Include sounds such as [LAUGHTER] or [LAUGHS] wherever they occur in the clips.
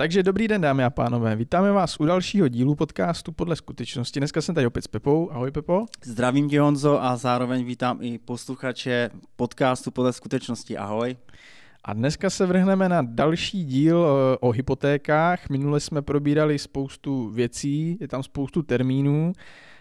Takže dobrý den, dámy a pánové. Vítáme vás u dalšího dílu podcastu Podle skutečnosti. Dneska jsem tady opět s Pepou. Ahoj, Pepo. Zdravím tě, Honzo, a zároveň vítám i posluchače podcastu Podle skutečnosti. Ahoj. A dneska se vrhneme na další díl eh, o hypotékách. Minule jsme probírali spoustu věcí, je tam spoustu termínů.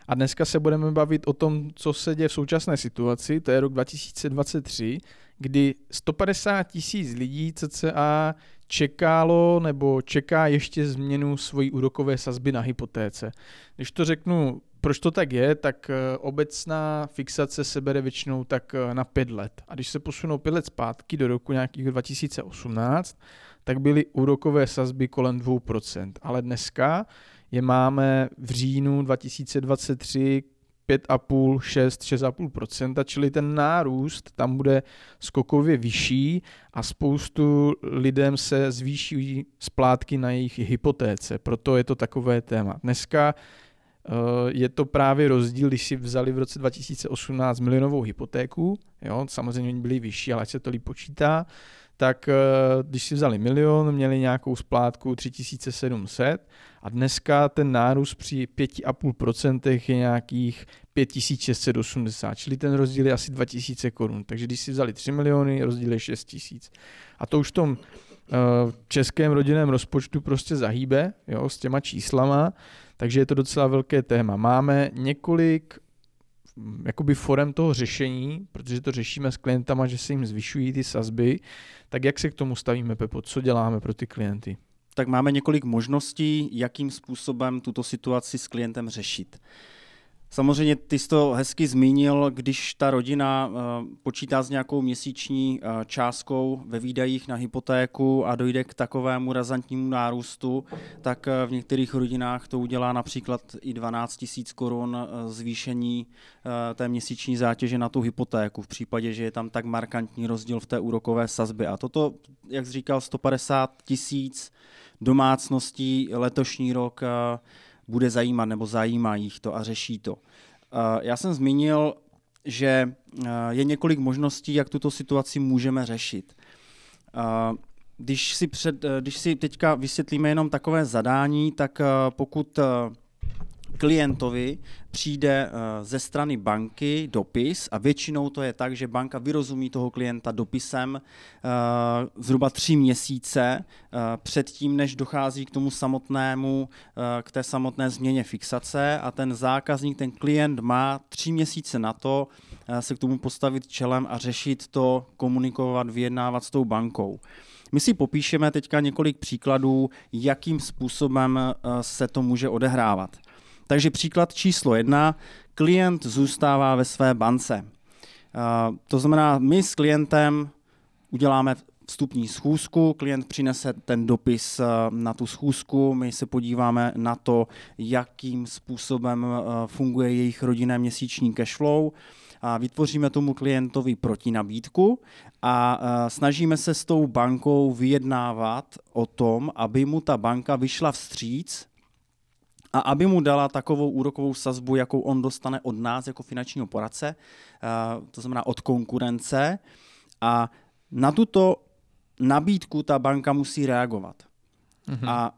A dneska se budeme bavit o tom, co se děje v současné situaci, to je rok 2023, kdy 150 tisíc lidí cca čekalo nebo čeká ještě změnu svojí úrokové sazby na hypotéce. Když to řeknu, proč to tak je, tak eh, obecná fixace se bere většinou tak eh, na 5 let. A když se posunou 5 let zpátky do roku nějakých 2018, tak byly úrokové sazby kolem 2%. Ale dneska je máme v říjnu 2023 5,5, 6, 6,5%, čili ten nárůst tam bude skokově vyšší a spoustu lidem se zvýší splátky na jejich hypotéce, proto je to takové téma. Dneska je to právě rozdíl, když si vzali v roce 2018 milionovou hypotéku, jo, samozřejmě byly vyšší, ale ať se to líp počítá, tak eh, když si vzali milion, měli nějakou splátku 3700 a dneska ten nárůst při 5,5% je nějakých 5680, čili ten rozdíl je asi 2000 korun. Takže když si vzali 3 miliony, rozdíl je 6000. A to už v tom uh, českém rodinném rozpočtu prostě zahýbe jo, s těma číslama, takže je to docela velké téma. Máme několik jakoby forem toho řešení, protože to řešíme s klientama, že se jim zvyšují ty sazby, tak jak se k tomu stavíme, Pepo? Co děláme pro ty klienty? Tak máme několik možností, jakým způsobem tuto situaci s klientem řešit. Samozřejmě ty jsi to hezky zmínil, když ta rodina eh, počítá s nějakou měsíční eh, částkou ve výdajích na hypotéku a dojde k takovému razantnímu nárůstu, tak eh, v některých rodinách to udělá například i 12 000 korun zvýšení té měsíční zátěže na tu hypotéku v případě, že je tam tak markantní rozdíl v té úrokové sazbě. A toto, jak jsi říkal, 150 tisíc domácností letošní rok bude zajímat nebo zajímá jich to a řeší to. Já jsem zmínil, že je několik možností, jak tuto situaci můžeme řešit. Když si, před, když si teďka vysvětlíme jenom takové zadání, tak pokud klientovi přijde eh, ze strany banky dopis a většinou to je tak, že banka vyrozumí toho klienta dopisem eh, zhruba tři měsíce eh, předtím, než dochází k tomu samotnému, k té samotné změně fixace a ten zákazník, ten klient má tři měsíce na to se k tomu postavit čelem a řešit to, komunikovat, vyjednávat s tou bankou. My si popíšeme teďka několik příkladů, jakým způsobem se to může odehrávat. Takže příklad číslo jedna, klient zůstává ve své bance. To znamená, my s klientem uděláme vstupní schůzku, klient přinese ten dopis na tu schůzku, my se podíváme na to, jakým způsobem funguje jejich rodinné měsíční cashflow, a vytvoříme tomu klientovi protinabídku a snažíme se s tou bankou vyjednávat o tom, aby mu ta banka vyšla vstříc a aby mu dala takovou úrokovou sazbu, jakou on dostane od nás jako finančního poradce, eh, to znamená od konkurence, a na tuto nabídku ta banka musí reagovat. Mm-hmm. A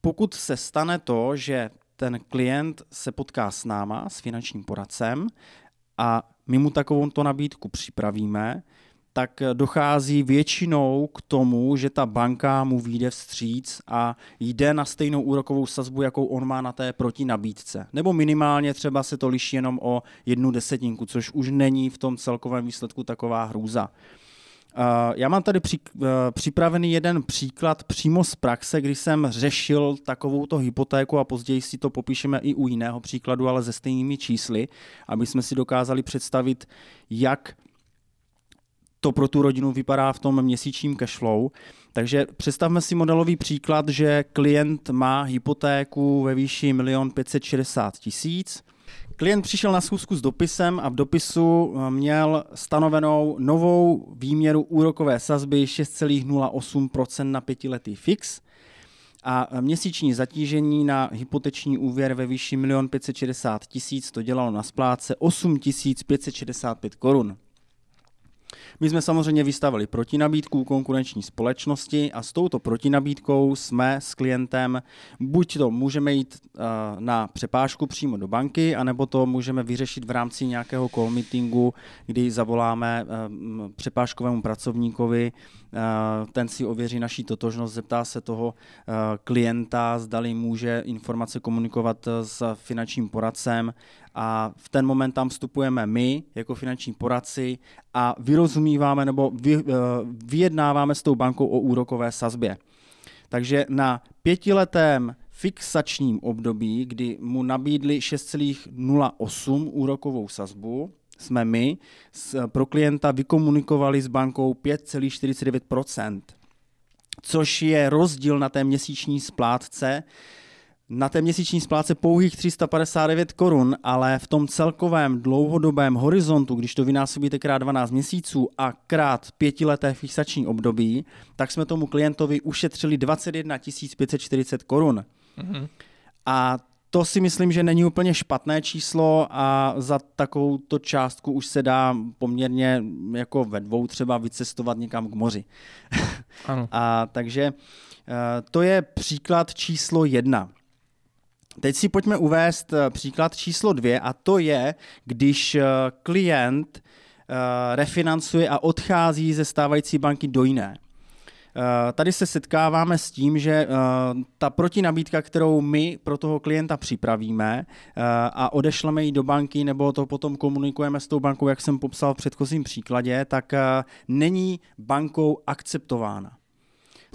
pokud se stane to, že ten klient se potká s náma, s finančním poradcem, a my mu takovou nabídku připravíme, tak dochází většinou k tomu, že ta banka mu vyjde vstříc a jde na stejnou úrokovou sazbu, jakou on má na té protinabídce. Nebo minimálně třeba se to liší jenom o jednu desetinku, což už není v tom celkovém výsledku taková hrůza. Já mám tady uh, připravený jeden příklad přímo z praxe, kdy jsem řešil takovouto hypotéku a později si to popíšeme i u jiného příkladu, ale se stejnými čísly, aby jsme si dokázali představit, jak to pro tu rodinu vypadá v tom měsíčním cashflow. Takže představme si modelový příklad, že klient má hypotéku ve výši 1 560 tisíc Klient přišel na schůzku s dopisem a v dopisu eh, měl stanovenou novou výměru úrokové sazby 6,08% na pětiletý fix a měsíční zatížení na hypoteční úvěr ve výši 1 560 tisíc to dělalo na splátce 8 565 korun. My jsme samozřejmě vystavili protinabídku konkurenční společnosti a s touto protinabídkou jsme s klientem buď to můžeme jít uh, na přepážku přímo do banky, anebo to můžeme vyřešit v rámci nějakého call meetingu, kdy zavoláme uh, přepážkovému pracovníkovi, uh, ten si ověří naší totožnost, zeptá se toho klienta, zdali může informace komunikovat s finančním poradcem a v ten moment tam vstupujeme my jako finanční poradci a vyrozumíváme nebo vy, eh, vyjednáváme s tou bankou o úrokové sazbě. Takže na pětiletém fixačním období, kdy mu nabídli 6,08 úrokovou sazbu, jsme my pro klienta vykomunikovali s bankou 5,49%, což je rozdíl na té měsíční splátce, na té měsíční splátce pouhých 359 korun, ale v tom celkovém dlouhodobém horizontu, když to vynásobíte krát 12 měsíců a krát pětileté fixační období, tak jsme tomu klientovi ušetřili 21 540 korun. Mm-hmm. A to si myslím, že není úplně špatné číslo a za takovou to částku už se dá poměrně jako ve dvou třeba vycestovat někam k moři. Ano. [LAUGHS] a takže eh, to je příklad číslo jedna. Teď si pojďme uvést eh, příklad číslo dvě a to je, když eh, klient eh, refinancuje a odchází ze stávající banky do jiné. Tady se setkáváme s tím, že ta protinabídka, kterou my pro toho klienta připravíme a odešleme ji do banky nebo to potom komunikujeme s tou bankou, jak jsem popsal v předchozím příkladě, tak není bankou akceptována.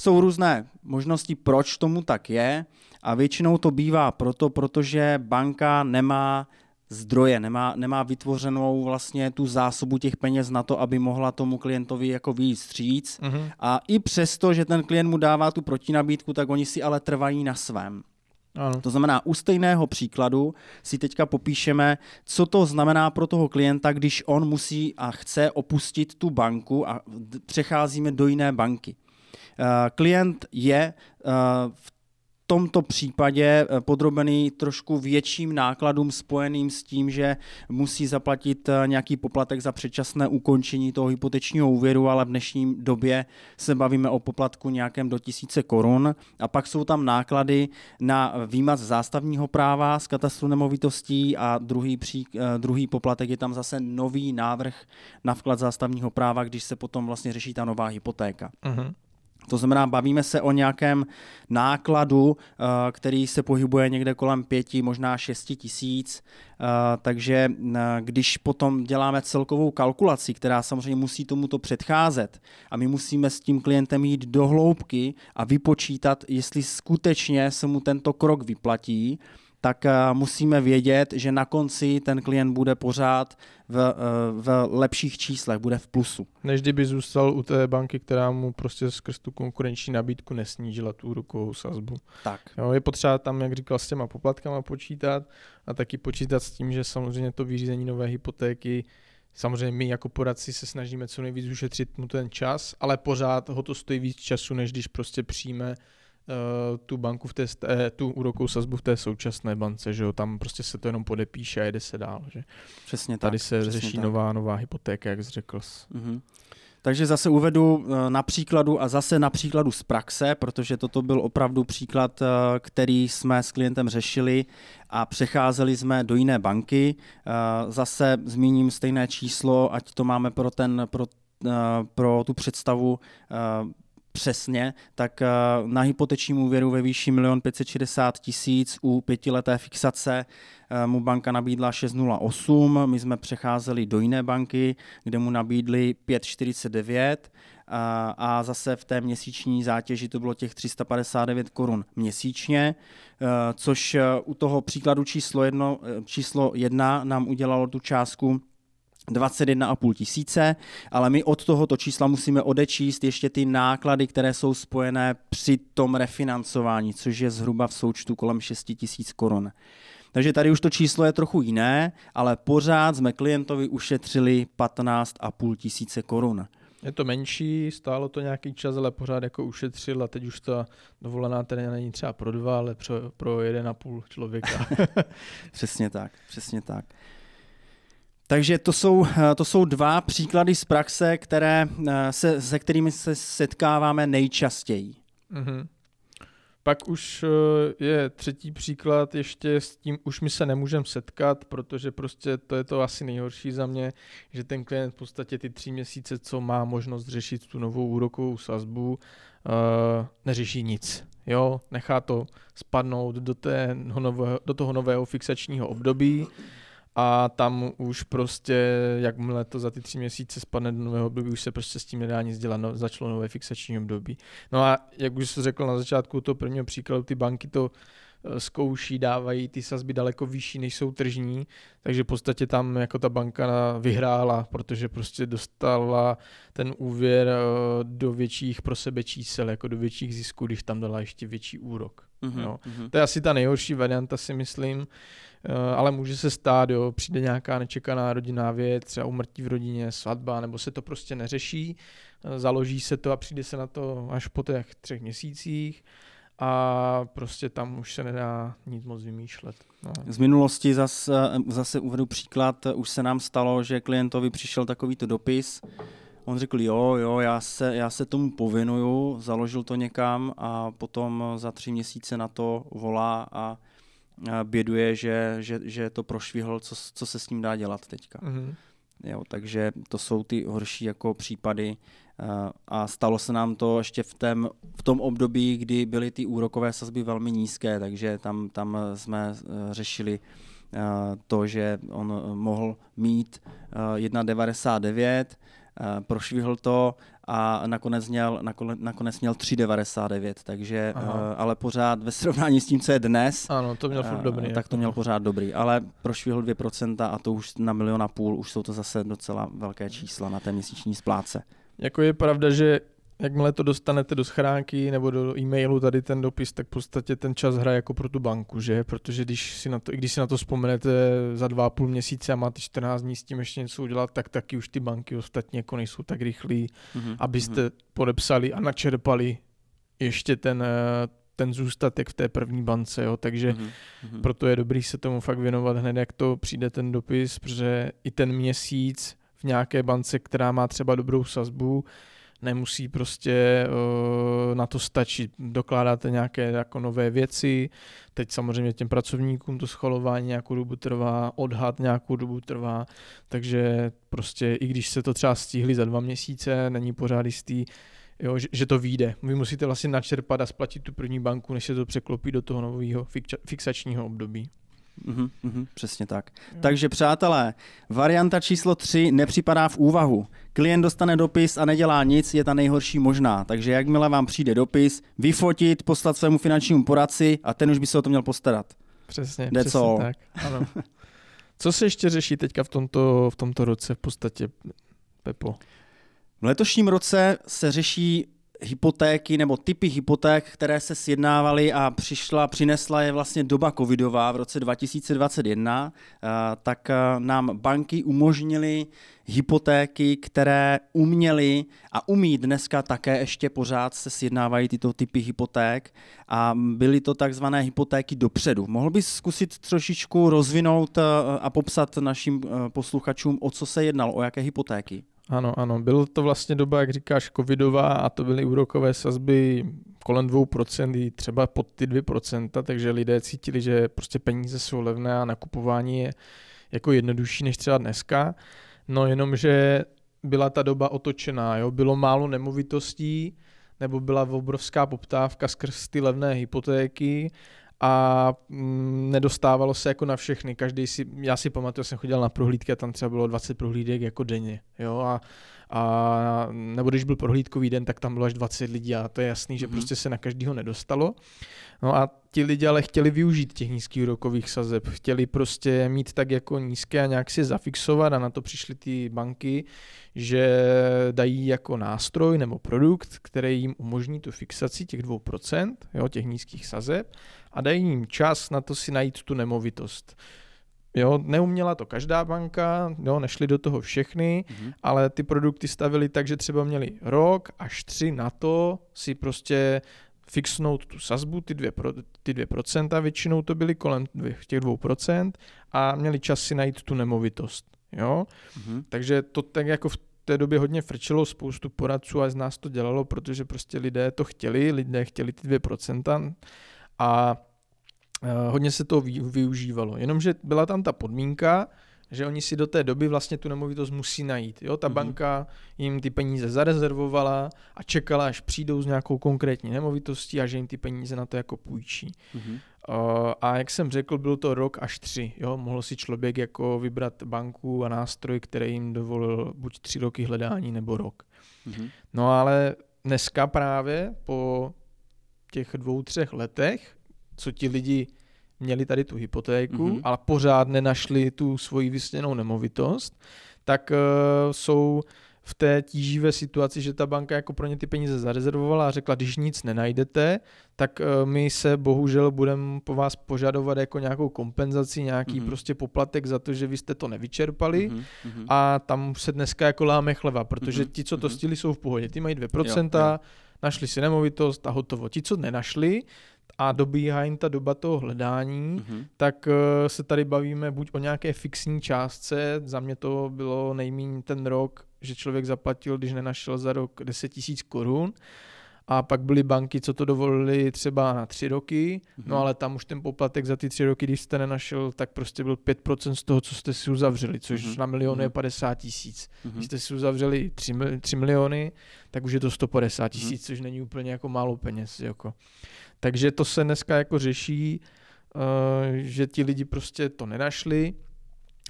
Jsou různé možnosti, proč tomu tak je. A většinou to bývá proto, protože banka nemá zdroje, nemá, nemá vytvořenou vlastně tu zásobu těch peněz na to, aby mohla tomu klientovi jako výjít stříc. Uh-huh. A i přesto, že ten klient mu dává tu protinabídku, tak oni si ale trvají na svém. Ano. To znamená, u stejného příkladu si teďka popíšeme, co to znamená pro toho klienta, když on musí a chce opustit tu banku a přecházíme do jiné banky. Uh, klient je uh, v tomto případě eh, podrobený trošku větším nákladům spojeným s tím, že musí zaplatit eh, nějaký poplatek za předčasné ukončení toho hypotečního úvěru, ale v dnešní době se bavíme o poplatku nějakém do tisíce korun. A pak jsou tam náklady na výmaz zástavního práva z katastru nemovitostí a druhý, pří, eh, druhý poplatek je tam zase nový návrh na vklad zástavního práva, když se potom vlastně řeší ta nová hypotéka. Uh-huh. To znamená, bavíme se o nějakém nákladu, eh, který se pohybuje někde kolem pěti, možná šesti tisíc, eh, takže eh, když potom děláme celkovou kalkulaci, která samozřejmě musí tomuto předcházet a my musíme s tím klientem jít do hloubky a vypočítat, jestli skutečně se mu tento krok vyplatí, tak eh, musíme vědět, že na konci ten klient bude pořád v, eh, v lepších číslech, bude v plusu. Než kdyby zůstal u té banky, která mu prostě skrz tu konkurenční nabídku nesnížila tu úrokovou sazbu. Tak. Jo, je potřeba tam, jak říkal, s těma poplatkama počítat a taky počítat s tím, že samozřejmě to vyřízení nové hypotéky Samozřejmě my jako poradci se snažíme co nejvíc ušetřit mu ten čas, ale pořád ho to stojí víc času, než když prostě přijme tu banku v té, eh, tu úrokovou sazbu v té současné bance, že jo, tam prostě se to jenom podepíše a jede se dál, že. Přesně Tady tak. se řeší tak. nová, nová hypotéka, jak jsi řekl. Mm-hmm. Takže zase uvedu eh, na příkladu a zase na příkladu z praxe, protože toto byl opravdu příklad, který jsme s klientem řešili a přecházeli jsme do jiné banky. Zase zmíním stejné číslo, ať to máme pro, ten, pro, pro tu představu přesně, tak eh, na hypotečním úvěru ve výši 1 560 tisíc u pětileté fixace eh, mu banka nabídla 608, my jsme přecházeli do jiné banky, kde mu nabídli 549 a, a zase v té měsíční zátěži to bylo těch 359 korun měsíčně, eh, což u toho příkladu číslo jedno, číslo jedna nám udělalo tu částku 21,5 tisíce, ale my od tohoto čísla musíme odečíst ještě ty náklady, které jsou spojené při tom refinancování, což je zhruba v součtu kolem 6 tisíc korun. Takže tady už to číslo je trochu jiné, ale pořád jsme klientovi ušetřili 15,5 tisíce korun. Je to menší, stálo to nějaký čas, ale pořád jako ušetřil a teď už ta dovolená tedy není třeba pro dva, ale pro, pro jeden a půl člověka. [LAUGHS] přesně tak, přesně tak. Takže to jsou, to jsou dva příklady z praxe, které, se, se kterými se setkáváme nejčastěji. Mm-hmm. Pak už eh, je třetí příklad, ještě s tím už my se nemůžeme setkat, protože prostě to je to asi nejhorší za mě, že ten klient v podstatě ty tři měsíce, co má možnost řešit tu novou úrokovou sazbu, neřeší nic. Jo, nechá to spadnout do, té, do toho nového fixačního období a tam už prostě, jakmile to za ty tři měsíce spadne do nového období, už se prostě s tím nedá nic dělat, no, začalo nové fixační období. No a jak už jsi řekl na začátku toho prvního příkladu, ty banky to zkouší, dávají ty sazby daleko vyšší, než jsou tržní, takže v podstatě tam jako ta banka vyhrála, protože prostě dostala ten úvěr eh, do větších pro sebe čísel, jako do větších zisků, když tam dala ještě větší úrok. Mm-hmm, jo. Mm-hmm. To je asi ta nejhorší varianta, si myslím. Eh, ale může se stát, jo, přijde nějaká nečekaná rodinná věc, třeba umrtí v rodině, svatba, nebo se to prostě neřeší, eh, založí se to a přijde se na to až po těch třech měsících a prostě tam už se nedá nic moc vymýšlet. No. Z minulosti zase, zase uvedu příklad, už se nám stalo, že klientovi přišel takovýto dopis, On řekl, jo, jo, já se, já se tomu povinuju, založil to někam a potom za tři měsíce na to volá a běduje, že, že, že to prošvihl, co, co se s ním dá dělat teďka. Mm-hmm. Jo, takže to jsou ty horší jako případy a stalo se nám to ještě v, tém, v tom období, kdy byly ty úrokové sazby velmi nízké, takže tam, tam jsme e, řešili to, že on mohl mít 1,99, prošvihl to a nakonec měl, nakonec, nakonec měl 3,99, takže, uh, ale pořád ve srovnání s tím, co je dnes, ano, to měl uh, dobrý, tak to měl pořád dobrý, ale prošvihl 2% a to už na milion a půl, už jsou to zase docela velké čísla na té měsíční splátce. Jako je pravda, že jakmile to dostanete do schránky nebo do e-mailu tady ten dopis, tak v podstatě ten čas hraje jako pro tu banku, že? Protože když si na to, když si na to vzpomenete za dva a půl měsíce a máte 14 dní s tím ještě něco udělat, tak taky už ty banky ostatně jako nejsou tak rychlí, mm-hmm. abyste mm-hmm. podepsali a načerpali ještě ten, eh, ten zůstatek v té první bance, jo? takže mm-hmm. proto je dobrý se tomu fakt věnovat hned, jak to přijde ten dopis, protože i ten měsíc v nějaké bance, která má třeba dobrou sazbu, nemusí prostě uh, na to stačit. Dokládáte nějaké jako nové věci, teď samozřejmě těm pracovníkům to schvalování nějakou dobu trvá, odhad nějakou dobu trvá, takže prostě i když se to třeba stihli za dva měsíce, není pořád jistý, jo, že, že to vyjde. Vy musíte vlastně načerpat a splatit tu první banku, než se to překlopí do toho nového fixačního období. Mm-hmm, mm-hmm, přesně tak. Jo. Takže přátelé, varianta číslo 3 nepřipadá v úvahu. Klient dostane dopis a nedělá nic, je ta nejhorší možná. Takže jakmile vám přijde dopis, vyfotit, poslat svému finančnímu poradci a ten už by se o to měl postarat. Přesně, That's přesně all. tak. Ano. [LAUGHS] Co se ještě řeší teďka v tomto, v tomto roce v podstatě, Pepo? V letošním roce se řeší hypotéky nebo typy hypoték, které se sjednávaly a přišla, přinesla je vlastně doba covidová v roce 2021, eh, tak eh, nám banky umožnily hypotéky, které uměly a umí dneska také ještě pořád se sjednávají tyto typy hypoték a byly to takzvané hypotéky dopředu. Mohl bys zkusit trošičku rozvinout eh, a popsat našim posluchačům, o co se jednalo, o jaké hypotéky? Ano, ano, byl to vlastně doba, jak říkáš, covidová a to byly úrokové sazby kolem 2%, i třeba pod ty 2%, takže lidé cítili, že prostě peníze jsou levné a nakupování je jako jednodušší než třeba dneska. No jenom, že byla ta doba otočená, jo? bylo málo nemovitostí, nebo byla obrovská poptávka skrz ty levné hypotéky a mm, nedostávalo se jako na všechny. Každý si, já si pamatuju, jsem chodil na prohlídky a tam třeba bylo 20 prohlídek jako denně. Jo? A, A nebo když byl prohlídkový den, tak tam bylo až 20 lidí a to je jasný, že mm-hmm. prostě se na každého nedostalo. No a ti lidi ale chtěli využít těch nízkých úrokových sazeb, chtěli prostě mít tak jako nízké a nějak si zafixovat a na to přišly ty banky, že dají jako nástroj nebo produkt, který jim umožní tu fixaci těch 2%, jo, těch nízkých sazeb a dají jim čas na to si najít tu nemovitost. Jo, neuměla to každá banka, jo, nešli do toho všechny, mm-hmm. ale ty produkty stavili tak, že třeba měli rok až tři na to si prostě fixnout tu sazbu, ty dvě, pro, ty dvě procenta, většinou to byly kolem těch dvou procent a měli čas si najít tu nemovitost. Jo? Mm-hmm. Takže to tak jako v té době hodně frčilo, spoustu poradců a z nás to dělalo, protože prostě lidé to chtěli, lidé chtěli ty dvě procenta a hodně se to využívalo. Jenomže byla tam ta podmínka, že oni si do té doby vlastně tu nemovitost musí najít. Jo? Ta mm-hmm. banka jim ty peníze zarezervovala a čekala, až přijdou s nějakou konkrétní nemovitostí a že jim ty peníze na to jako půjčí. Mm-hmm. Uh, a jak jsem řekl, byl to rok až tři. Jo? Mohl si člověk jako vybrat banku a nástroj, který jim dovolil buď tři roky hledání nebo rok. Mm-hmm. No ale dneska právě po těch dvou, třech letech, co ti lidi měli tady tu hypotéku, mm-hmm. ale pořád nenašli tu svoji vysněnou nemovitost, tak uh, jsou v té tíživé situaci, že ta banka jako pro ně ty peníze zarezervovala a řekla, když nic nenajdete, tak uh, my se bohužel budeme po vás požadovat jako nějakou kompenzaci, nějaký mm-hmm. prostě poplatek za to, že vy jste to nevyčerpali mm-hmm. a tam se dneska jako láme chleba, protože mm-hmm. ti, co to stili, jsou v pohodě. Ty mají 2%, jo, jo. našli si nemovitost a hotovo. Ti, co nenašli, a dobíhá jim ta doba toho hledání, mm-hmm. tak uh, se tady bavíme buď o nějaké fixní částce, za mě to bylo nejméně ten rok, že člověk zaplatil, když nenašel za rok 10 tisíc korun, a pak byly banky, co to dovolili třeba na tři roky, mm-hmm. no ale tam už ten poplatek za ty tři roky, když jste nenašel, tak prostě byl 5% z toho, co jste si uzavřeli, což mm-hmm. na milion mm-hmm. je 50 tisíc. Mm-hmm. Když jste si uzavřeli 3, 3 miliony, tak už je to 150 mhm. tisíc, mm-hmm. což není úplně jako málo peněz. Jako. Takže to se dneska jako řeší, uh, že ti lidi prostě to nenašli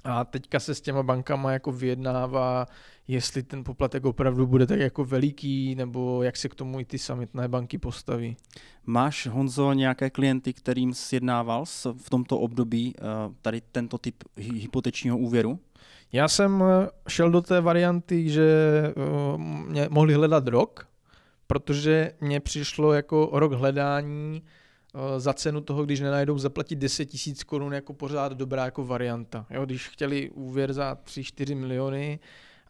a teďka se s těma bankama jako vyjednává, jestli ten poplatek opravdu bude tak jako veliký, nebo jak se k tomu i ty samitné banky postaví. Máš, Honzo, nějaké klienty, kterým sjednával v tomto období eh, tady tento typ hypotečního úvěru? Já jsem eh, šel do té varianty, že mě mohli hledat rok, protože mně přišlo jako rok hledání eh, za cenu toho, když nenajdou zaplatit 10 tisíc korun jako pořád dobrá jako varianta. Jo, když chtěli úvěr za 3-4 miliony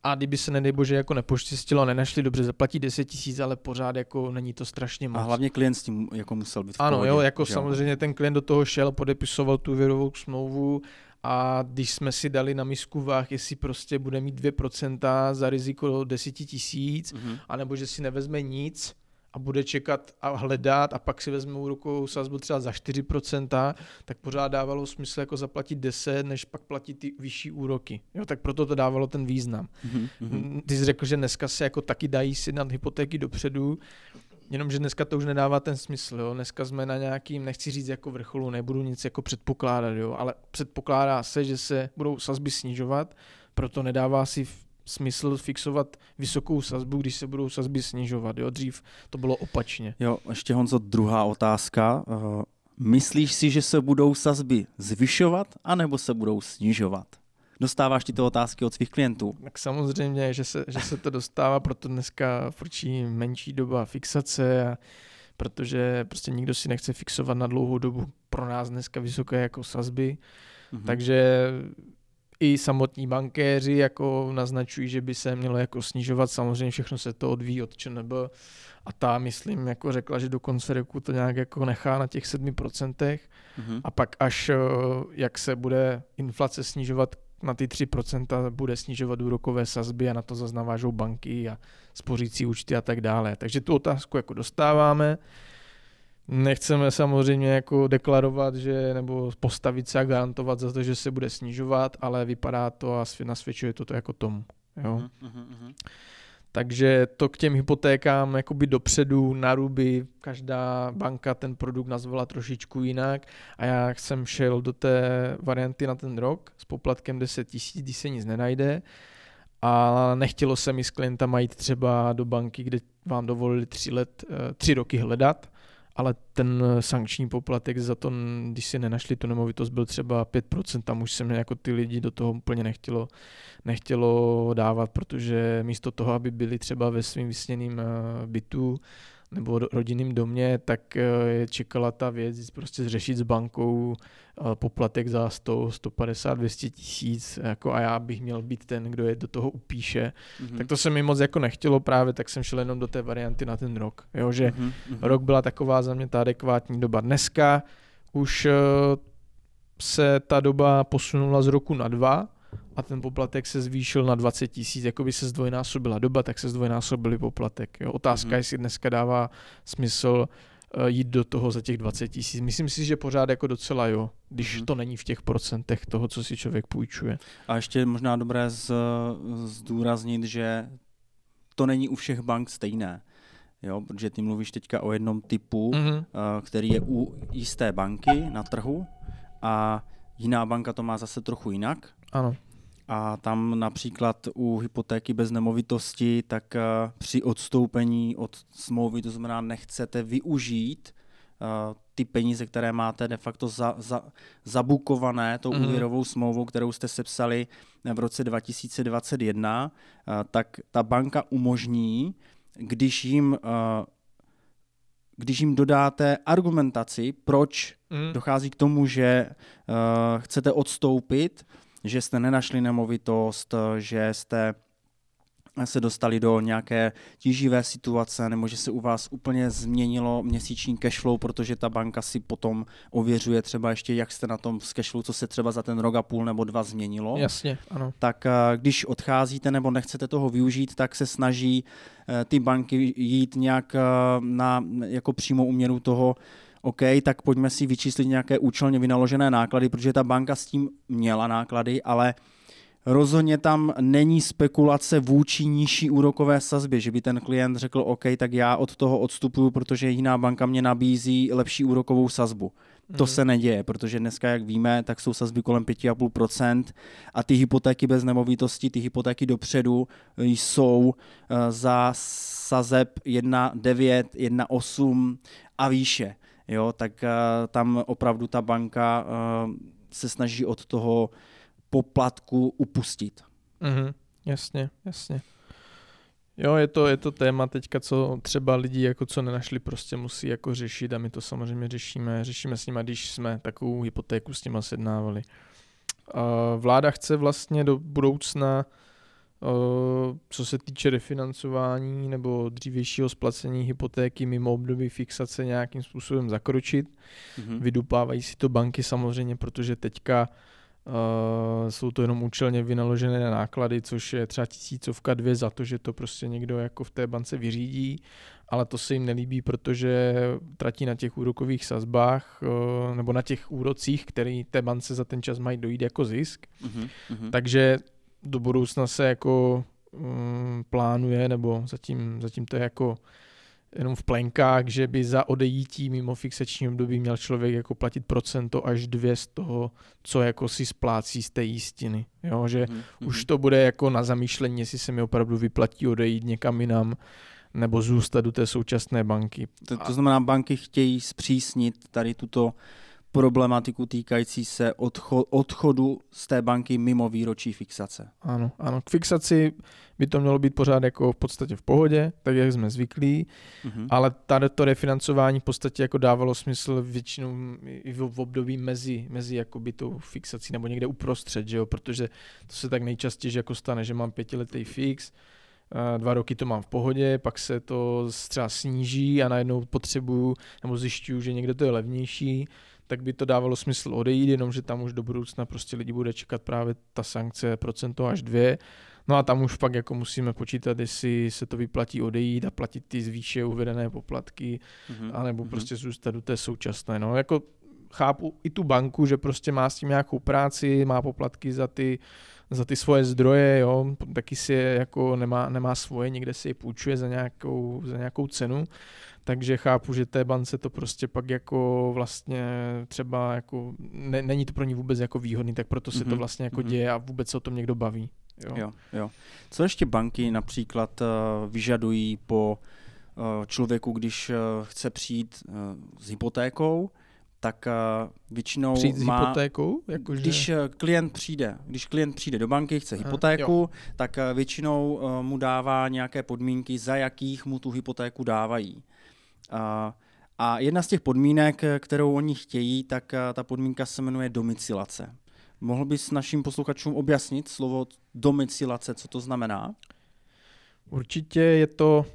a kdyby se nedej bože jako nepoštěstilo, nenašli dobře zaplatit 10 tisíc, ale pořád jako není to strašně moc. A hlavně klient s tím jako musel být v Ano, pohodě, jo, jako samozřejmě ten klient do toho šel, podepisoval tu úvěrovou smlouvu a když jsme si dali na misku váh, jestli prostě bude mít 2% za riziko 10 tisíc, mm-hmm. anebo že si nevezme nic a bude čekat a hledat a pak si vezme rukou sazbu třeba za 4%, tak pořád dávalo smysl jako zaplatit 10, než pak platit ty vyšší úroky. Jo, tak proto to dávalo ten význam. Mm-hmm. Ty jsi řekl, že dneska se jako taky dají si na hypotéky dopředu, Jenomže dneska to už nedává ten smysl, jo. Dneska jsme na nějakým, nechci říct jako vrcholu, nebudu nic jako předpokládat, jo, ale předpokládá se, že se budou sazby snižovat, proto nedává si smysl fixovat vysokou sazbu, když se budou sazby snižovat. Jo? Dřív to bylo opačně. Jo, ještě Honzo, druhá otázka. Uh, myslíš si, že se budou sazby zvyšovat, anebo se budou snižovat? Dostáváš tyto otázky od svých klientů? Tak samozřejmě, že se, že se to dostává, proto dneska frčí menší doba fixace, a protože prostě nikdo si nechce fixovat na dlouhou dobu pro nás dneska vysoké jako sazby. Mm-hmm. Takže i samotní bankéři jako naznačují, že by se mělo jako snižovat. Samozřejmě všechno se to odvíjí od ČNB a ta, myslím, jako řekla, že do konce roku to nějak jako nechá na těch 7% mm-hmm. a pak až eh, jak se bude inflace snižovat na ty 3% bude snižovat úrokové sazby a na to zaznavážou banky a spořící účty a tak dále. Takže tu otázku jako dostáváme. Nechceme samozřejmě jako deklarovat, že nebo postavit se a garantovat za to, že se bude snižovat, ale vypadá to a nasvědčuje to, to jako tomu. Jo? Uh-huh, Takže to k těm hypotékám jakoby dopředu na ruby, každá banka ten produkt nazvala trošičku jinak a já jsem šel do té varianty na ten rok s poplatkem 10 tisíc, když se nic nenajde a nechtělo se mi s klientama jít třeba do banky, kde vám dovolili tři, let, eh, tři roky hledat, ale ten sankční poplatek za to, když si nenašli tu nemovitost, byl třeba 5%, tam už se mě jako ty lidi do toho úplně nechtělo, nechtělo dávat, protože místo toho, aby byli třeba ve svým vysněným eh, bytu, nebo rodinným domě, tak eh, je čekala ta věc prostě zřešit s bankou eh, poplatek za 100, 150, 200 tisíc jako a já bych měl být ten, kdo je do toho upíše. Mm-hmm. Tak to se mi moc jako nechtělo právě, tak jsem šel jenom do té varianty na ten rok. Jo, že mm-hmm. rok byla taková za mě ta adekvátní doba. Dneska už eh, se ta doba posunula z roku na dva, a ten poplatek se zvýšil na 20 tisíc, jako by se zdvojnásobila doba, tak se zdvojnásobily poplatek. Jo. Otázka, mm-hmm. jestli dneska dává smysl uh, jít do toho za těch 20 tisíc. Myslím si, že pořád jako docela jo, když mm-hmm. to není v těch procentech toho, co si člověk půjčuje. A ještě možná dobré z, zdůraznit, že to není u všech bank stejné. Jo, protože ty mluvíš teďka o jednom typu, mm-hmm. který je u jisté banky na trhu a jiná banka to má zase trochu jinak. Ano. A tam například u hypotéky bez nemovitosti, tak eh, při odstoupení od smlouvy, to znamená, nechcete využít uh, ty peníze, které máte de facto za, za, zabukované tou mm. úvěrovou smlouvou, kterou jste sepsali v roce 2021, uh, eh, tak ta banka umožní, když jim, uh, když jim dodáte argumentaci, proč mm. dochází k tomu, že uh, chcete odstoupit, že jste nenašli nemovitost, že jste se dostali do nějaké tíživé situace, nebo že se u vás úplně změnilo měsíční cashflow, protože ta banka si potom ověřuje třeba ještě, jak jste na tom s cashflow, co se třeba za ten rok a půl nebo dva změnilo. Jasně, ano. Tak eh, když odcházíte nebo nechcete toho využít, tak se snaží eh, ty banky jít nějak eh, na jako přímou uměru toho, OK, tak pojďme si vyčíslit nějaké účelně vynaložené náklady, protože ta banka s tím měla náklady, ale rozhodně tam není spekulace vůči nižší úrokové sazbě, že by ten klient řekl, OK, tak já od toho odstupuju, protože jiná banka mě nabízí lepší úrokovou sazbu. To mm. se neděje, protože dneska, jak víme, tak jsou sazby kolem 5,5% a ty hypotéky bez nemovitosti, ty hypotéky dopředu jsou eh, za sazeb 1,9, 1,8 a výše jo, tak uh, tam opravdu ta banka uh, se snaží od toho poplatku upustit. Mhm, jasně, jasně. Jo, je to, je to téma teďka, co třeba lidi, jako co nenašli, prostě musí jako řešit a my to samozřejmě řešíme, řešíme s nimi, když jsme takovou hypotéku s nimi sednávali. Vláda chce vlastně do budoucna Eh, co se týče refinancování nebo dřívějšího splacení hypotéky mimo období fixace nějakým způsobem zakročit. Mm-hmm. Vydupávají si to banky samozřejmě, protože teďka Uh, jsou to jenom účelně vynaložené náklady, což je třeba tisícovka, dvě za to, že to prostě někdo jako v té bance vyřídí, ale to se jim nelíbí, protože tratí na těch úrokových sazbách uh, nebo na těch úrocích, který té bance za ten čas mají dojít jako zisk. Mm-hmm. Takže do budoucna se jako um, plánuje, nebo zatím, zatím to je jako jenom v plenkách, že by za odejítí mimo fixační období měl člověk jako platit procento až dvě z toho, co jako si splácí z té jistiny. Jo, že mm-hmm. už to bude jako na zamýšlení, jestli se mi opravdu vyplatí odejít někam jinam, nebo zůstat do té současné banky. To, to znamená, banky chtějí zpřísnit tady tuto problematiku týkající se odcho- odchodu z té banky mimo výročí fixace. Ano, ano. K fixaci by to mělo být pořád jako v podstatě v pohodě, tak jak jsme zvyklí, mm-hmm. ale tady to refinancování v podstatě jako dávalo smysl většinou i v, období mezi, mezi jakoby tou fixací nebo někde uprostřed, že jo? protože to se tak nejčastěji jako stane, že mám pětiletý fix, dva roky to mám v pohodě, pak se to třeba sníží a najednou potřebuju nebo zjišťuju, že někde to je levnější, tak by to dávalo smysl odejít, jenomže tam už do budoucna prostě lidi bude čekat právě ta sankce procento až dvě. No a tam už pak jako musíme počítat, jestli se to vyplatí odejít a platit ty zvýše uvedené poplatky, mm-hmm. anebo mm-hmm. prostě zůstat do té současné. No jako chápu i tu banku, že prostě má s tím nějakou práci, má poplatky za ty, za ty svoje zdroje, jo, taky si je jako nemá, nemá svoje, někde si je půjčuje za nějakou, za nějakou cenu, takže chápu, že té bance to prostě pak jako vlastně třeba jako, ne, není to pro ní vůbec jako výhodný, tak proto se mm-hmm. to vlastně jako mm-hmm. děje a vůbec se o tom někdo baví. Jo. Jo, jo. Co ještě banky například uh, vyžadují po uh, člověku, když uh, chce přijít s hypotékou, tak uh, většinou Přijít s má... hypotékou? Jakože... Když uh, klient přijde, když klient přijde do banky, chce Aha, hypotéku, jo. tak uh, většinou uh, mu dává nějaké podmínky, za jakých mu tu hypotéku dávají. Uh, a jedna z těch podmínek, eh, kterou oni chtějí, tak uh, ta podmínka se jmenuje domicilace. Mohl bys našim posluchačům objasnit slovo domicilace, co to znamená? Určitě je to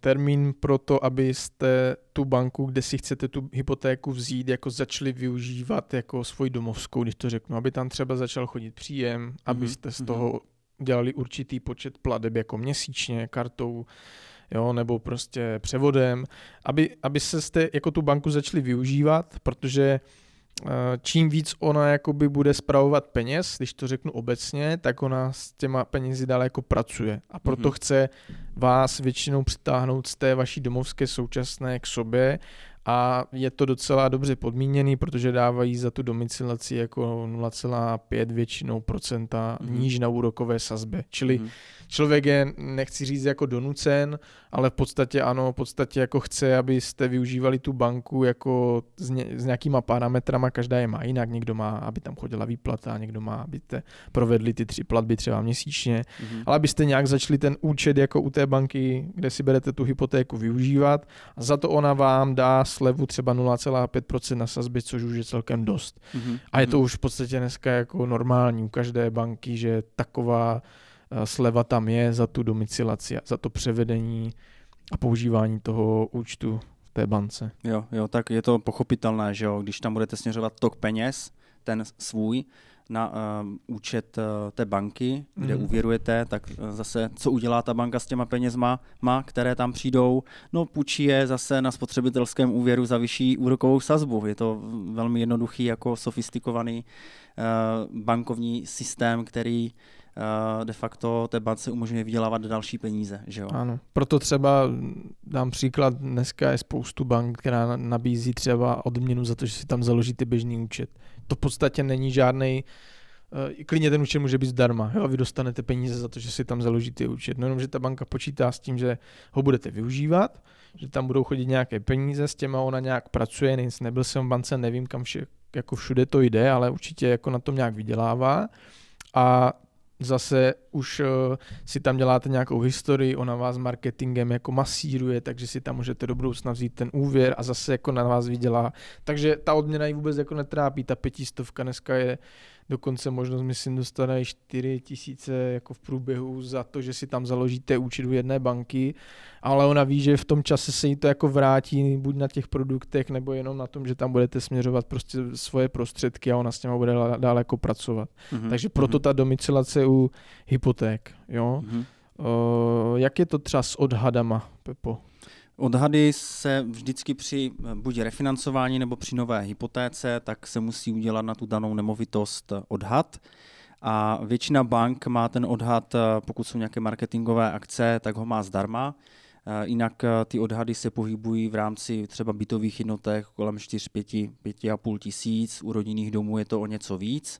termín pro to, abyste tu banku, kde si chcete tu hypotéku vzít, jako začali využívat jako svoji domovskou, když to řeknu, aby tam třeba začal chodit příjem, abyste z mhm. toho dělali určitý počet plateb jako měsíčně, kartou, jo, nebo prostě převodem, aby, aby se jste jako tu banku začali využívat, protože eh, čím víc ona jakoby bude spravovat peněz, když to řeknu obecně, tak ona s těma penězi dále jako pracuje. A proto Mhm. chce vás většinou přitáhnout z té vaší domovské současné k sobě a je to docela dobře podmíněný, protože dávají za tu domicilaci jako 0,5 většinou procenta Mhm. níž na úrokové sazbě. Čili Mhm. Člověk je, nechci říct jako donucen, ale v podstatě ano, v podstatě jako chce, abyste využívali tu banku jako s, ně, s nějakýma parametrama, každá je má jinak, někdo má, aby tam chodila výplata, někdo má, abyste provedli ty tři platby třeba měsíčně, Mhm. ale abyste nějak začali ten účet jako u té banky, kde si berete tu hypotéku využívat a za to ona vám dá slevu třeba 0,5% na sazbě, což už je celkem dost. Mhm. A je to Mhm. už v podstatě dneska jako normální u každé banky, že taková sleva tam je za tu domicilaci, za to převedení a používání toho účtu v té bance. Jo, jo, tak je to pochopitelné, že jo, když tam budete směřovat tok peněz, ten svůj, na um, účet uh, té banky, kde Mhm. uvěrujete, tak uh, zase co udělá ta banka s těma penězma, má, které tam přijdou? No půjčí je zase na spotřebitelském úvěru za vyšší úrokovou sazbu. Je to velmi jednoduchý, jako sofistikovaný uh, bankovní systém, který uh, de facto té bance umožňuje vydělávat další peníze, že jo? Ano. Proto třeba dám příklad, dneska je spoustu bank, která na- nabízí třeba odměnu za to, že si tam založíte běžný účet. To v podstatě není žádný klidně ten účet může být zdarma. Jo? Vy dostanete peníze za to, že si tam založíte účet. No jenom, že ta banka počítá s tím, že ho budete využívat, že tam budou chodit nějaké peníze, s těma ona nějak pracuje, nic nebyl jsem v bance, nevím kam vše, jako všude to jde, ale určitě jako na tom nějak vydělává. A zase už uh, si tam děláte nějakou historii, ona vás marketingem jako masíruje, takže si tam můžete do budoucna vzít ten úvěr a zase jako na vás vydělá. Takže ta odměna ji vůbec jako netrápí, ta pětistovka dneska je dokonce možnost, myslím, dostane 4 tisíce jako v průběhu za to, že si tam založíte účet u jedné banky, ale ona ví, že v tom čase se jí to jako vrátí buď na těch produktech, nebo jenom na tom, že tam budete směřovat prostě svoje prostředky a ona s těma bude dále jako pracovat. Mhm. Takže proto ta domicilace u hypoték, jo. Mhm. Uh, jak je to třeba s odhadama, Pepo? Odhady se vždycky při buď refinancování nebo při nové hypotéce, tak se musí udělat na tu danou nemovitost odhad. A většina bank má ten odhad, pokud jsou nějaké marketingové akce, tak ho má zdarma. Eh, Jinak eh, ty odhady se pohybují v rámci třeba bytových jednotek kolem 4-5, 5,5 tisíc, u rodinných domů je to o něco víc.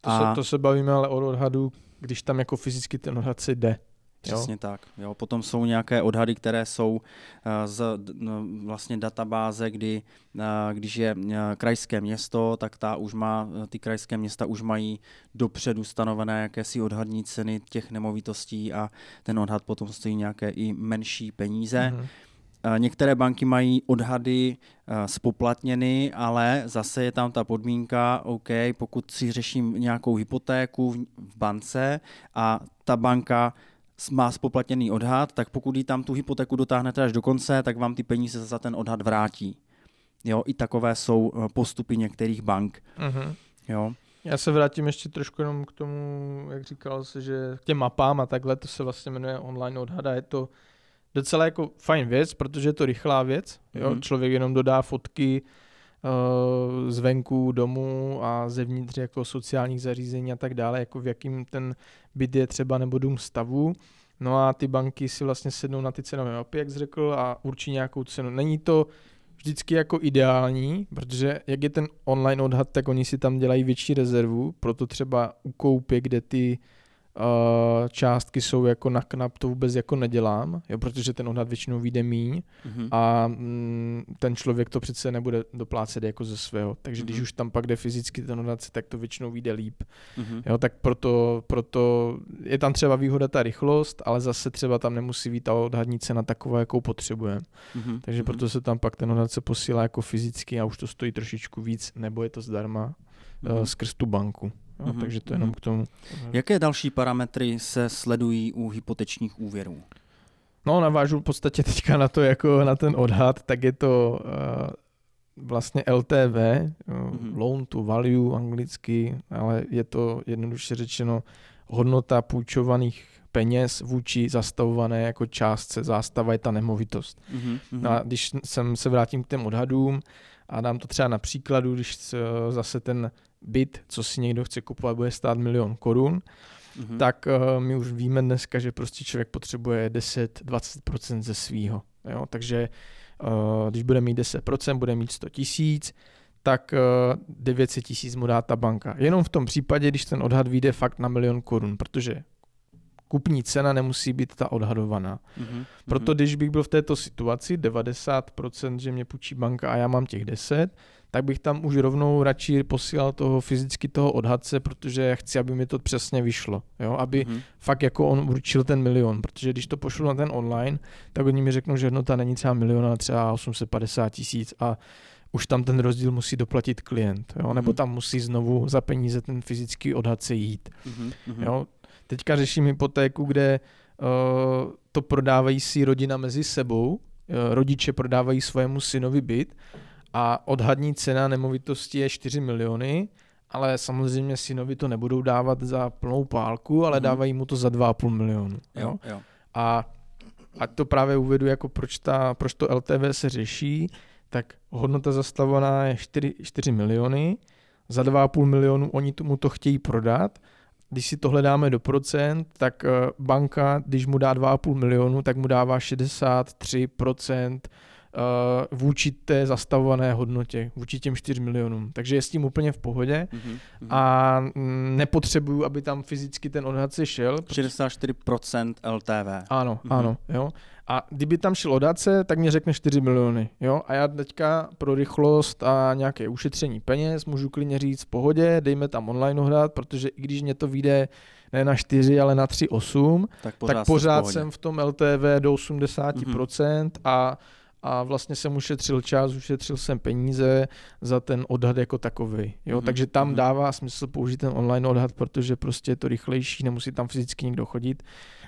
To, se, to se bavíme ale o odhadu, když tam jako fyzicky ten odhad se jde. Přesně jo. tak. Jo. Potom jsou nějaké odhady, které jsou uh, z no, vlastně databáze, kdy uh, když je uh, krajské město, tak ta už má, ty krajské města už mají dopředu stanovené jakési odhadní ceny těch nemovitostí a ten odhad potom stojí nějaké i menší peníze. Mhm. Uh, Některé banky mají odhady spoplatněny, ale zase je tam ta podmínka, OK, pokud si řeším nějakou hypotéku v, bance a ta banka má spoplatněný odhad, tak pokud jí tam tu hypotéku dotáhnete až do konce, tak vám ty peníze za ten odhad vrátí. Jo, i takové jsou uh, postupy některých bank. Mhm. Jo. Já se vrátím ještě trošku jenom k tomu, jak říkal se, že k těm mapám a takhle, to se vlastně jmenuje online odhada, je to docela jako fajn věc, protože je to rychlá věc, jo? Mhm. člověk jenom dodá fotky zvenku domu a zevnitř jako sociálních zařízení a tak dále, jako v jakým ten byt je třeba nebo dům stavu. No a ty banky si vlastně sednou na ty cenové mapy, jak jsi řekl, a určí nějakou cenu. Není to vždycky jako ideální, protože jak je ten online odhad, tak oni si tam dělají větší rezervu, proto třeba u koupě, kde ty uh, částky jsou jako na knap, to vůbec jako nedělám, jo, protože ten odhad většinou vyjde míň mm-hmm. a mm, ten člověk to přece nebude doplácet jako ze svého. Takže mm-hmm. když mhm. už tam pak jde fyzicky ten odhad, tak to většinou vyjde líp. Mm-hmm. Jo, tak proto, proto je tam třeba výhoda ta rychlost, ale zase třeba tam nemusí být ta odhadní cena taková, jakou potřebujeme. Mm-hmm. Takže mm-hmm. proto se tam pak ten odhad se posílá jako fyzicky a už to stojí trošičku víc, nebo je to zdarma mm-hmm. uh, skrz tu banku. Jo, mm-hmm. Takže to je jenom mhm. k tomu. Jaké další parametry se sledují u hypotečních úvěrů? No, navážu v podstatě teďka na to, jako na ten odhad, tak je to uh, vlastně LTV, mm-hmm. loan to value anglicky, ale je to jednoduše řečeno hodnota půjčovaných peněz vůči zastavované jako částce zástava je ta nemovitost. Mm-hmm. No a když jsem se vrátím k těm odhadům a dám to třeba na příkladu, když zase ten byt, co si někdo chce kupovat, bude stát milion korun, mm-hmm. tak uh, my už víme dneska, že prostě člověk potřebuje 10-20% ze svýho. Jo? Takže uh, když bude mít 10%, bude mít 100 tisíc, tak uh, eh, 900 tisíc mu dá ta banka. Jenom v tom případě, když ten odhad vyjde fakt na milion korun, protože kupní cena nemusí být ta odhadovaná. Mm-hmm. Proto když bych byl v této situaci, 90%, že mě půjčí banka a já mám těch 10, tak bych tam už rovnou radši posílal toho fyzicky toho odhadce, protože já chci, aby mi to přesně vyšlo, jo? aby mm-hmm. fakt jako on určil ten milion, protože když to pošlu na ten online, tak oni mi řeknou, že hodnota není třeba milion, ale třeba 850 tisíc a už tam ten rozdíl musí doplatit klient, jo? nebo mhm. tam musí znovu za peníze ten fyzický odhadce jít. Mm-hmm. Jo? Teďka řeším hypotéku, kde uh, to prodávají si rodina mezi sebou, uh, rodiče prodávají svému synovi byt a odhadní cena nemovitosti je 4 miliony, ale samozřejmě synovi to nebudou dávat za plnou pálku, ale mm. dávají mu to za 2,5 milionu. Jo? Jo, jo. A, a to právě uvedu, jako proč, ta, proč to LTV se řeší, tak hodnota zastavovaná je 4, 4 miliony, za 2,5 milionu oni tomu to chtějí prodat, když si to hledáme do procent, tak eh, banka, když mu dá 2,5 milionu, tak mu dává 63% uh, vůči té zastavované hodnotě, vůči těm 4 milionům. Takže je s tím úplně v pohodě mm-hmm. a nepotřebuju, aby tam fyzicky ten odhad se šel. 64% LTV. Ano, mm-hmm. ano, jo. A kdyby tam šel odace, tak mě řekne 4 miliony. Jo? A já teďka pro rychlost a nějaké ušetření peněz můžu klidně říct v pohodě, dejme tam online odhad, protože i když mě to vyjde ne na 4, ale na 3,8, tak pořád, tak pořád v jsem v tom LTV do 80% mm-hmm. a a vlastně jsem ušetřil čas, ušetřil jsem peníze za ten odhad jako takový. Jo? Mm-hmm. Takže tam mm-hmm. dává smysl použít ten online odhad, protože prostě je to rychlejší, nemusí tam fyzicky někdo chodit.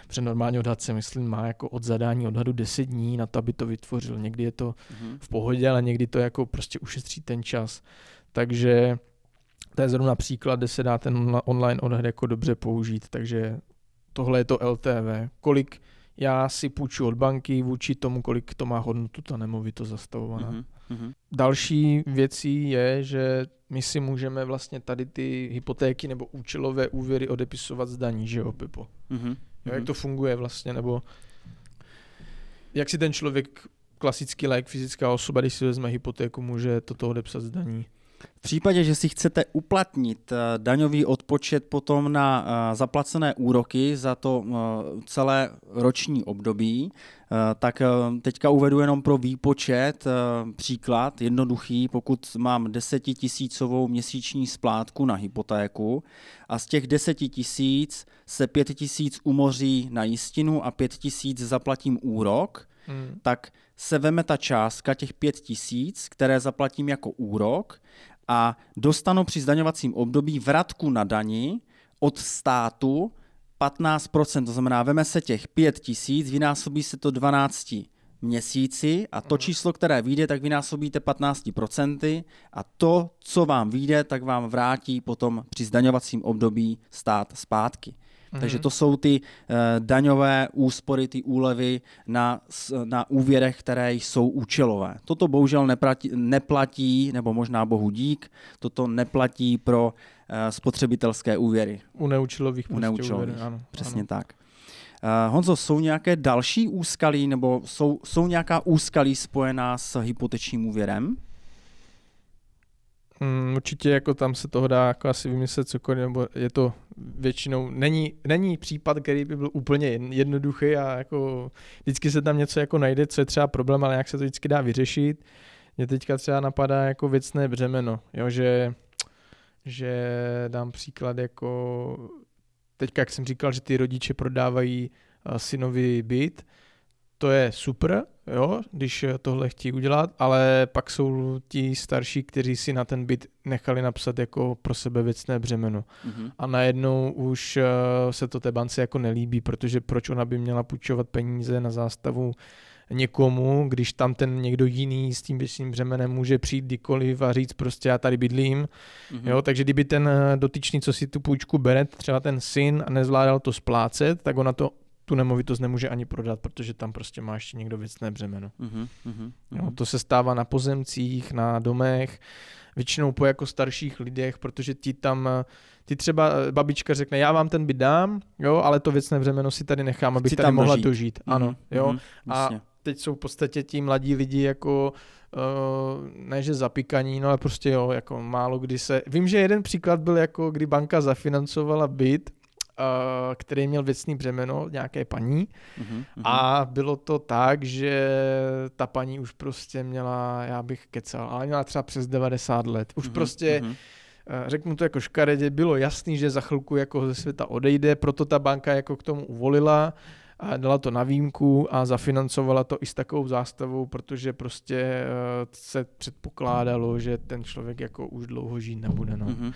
Protože normální odhad se myslím má jako od zadání odhadu 10 dní na to, aby to vytvořil. Někdy je to mm-hmm. v pohodě, ale někdy to jako prostě ušetří ten čas. Takže to je zrovna příklad, kde se dá ten online odhad jako dobře použít. Takže tohle je to LTV. Kolik já si půjču od banky vůči tomu, kolik to má hodnotu ta nemovitost zastavovaná. Mm-hmm. Další věcí je, že my si můžeme vlastně tady ty hypotéky nebo účelové úvěry odepisovat z daní, že jo, Pipo? Mm-hmm. Jo, jak mhm. to funguje vlastně, nebo jak si ten člověk, klasický lék, fyzická osoba, když si vezme hypotéku, může toto odepsat z daní? V případě, že si chcete uplatnit eh, daňový odpočet potom na eh, zaplacené úroky za to eh, celé roční období, tak teďka uvedu jenom pro výpočet příklad jednoduchý, pokud mám desetitisícovou měsíční splátku na hypotéku a z těch deseti tisíc se pět tisíc umoří na jistinu a pět tisíc zaplatím úrok, hmm. tak se veme ta částka těch pět tisíc, které zaplatím jako úrok a dostanu při zdaňovacím období vratku na dani od státu 15%, to znamená, veme se těch 5 tisíc, vynásobí se to 12 měsíci a to mhm. číslo, které vyjde, tak vynásobíte 15% a to, co vám vyjde, tak vám vrátí potom při zdaňovacím období stát zpátky. Mm-hmm. Takže to jsou ty uh, daňové úspory, ty úlevy na, na úvěrech, které jsou účelové. Toto bohužel neplatí, neplatí, nebo možná bohu dík, toto neplatí pro uh, spotřebitelské úvěry. U neúčelových, U neúčelových úvěry, ano. Přesně ano. tak. Uh, Honzo, jsou nějaké další úskalí nebo jsou, jsou nějaká úskalí spojená s hypotečním úvěrem? Mm, určitě jako tam se toho dá jako asi vymyslet cokoliv, nebo je to většinou, není, není případ, který by byl úplně jednoduchý a jako vždycky se tam něco jako najde, co je třeba problém, ale jak se to vždycky dá vyřešit. Mě teďka třeba napadá jako věcné břemeno, jo, že, že dám příklad jako teďka, jak jsem říkal, že ty rodiče prodávají uh, synovi byt, to je super, jo, když tohle chtějí udělat, ale pak jsou ti starší, kteří si na ten byt nechali napsat jako pro sebe věcné břemeno. Mm-hmm. A najednou už uh, se to té bance jako nelíbí, protože proč ona by měla půjčovat peníze na zástavu někomu, když tam ten někdo jiný s tím věčným břemenem může přijít kdykoliv a říct prostě já tady bydlím. Mm-hmm. Jo, takže kdyby ten eh, dotyčný, co si tu půjčku bere, třeba ten syn a nezvládal to splácet, tak ona to tu nemovitost nemůže ani prodat, protože tam prostě má ještě někdo věcné břemeno. Mm-hmm, mm-hmm. Jo, to se stává na pozemcích, na domech, většinou po jako starších lidech, protože ti tam, ty třeba eh, babička řekne, já vám ten byt dám, jo, ale to věcné břemeno si tady nechám, abych Chci tady mohla dožít. dožít. Mm-hmm, ano, jo. Mm-hmm, a teď jsou v podstatě ti mladí lidi jako Uh, ne, že zapíkaní, no ale prostě jo, jako málo kdy se... Vím, že jeden příklad byl jako, kdy banka zafinancovala byt Eh, který měl věcný břemeno nějaké paní uh-huh. a bylo to tak, že ta paní už prostě měla, já bych kecal, ale měla třeba přes 90 let. Už uh-huh, prostě uh-huh řeknu to jako škaredě, bylo jasný, že za chvilku jako ze světa odejde, proto ta banka jako k tomu uvolila dala to na výjimku a zafinancovala to i s takovou zástavou, protože prostě eh, se předpokládalo, že ten člověk jako už dlouho žít nebude. No. Mm-hmm,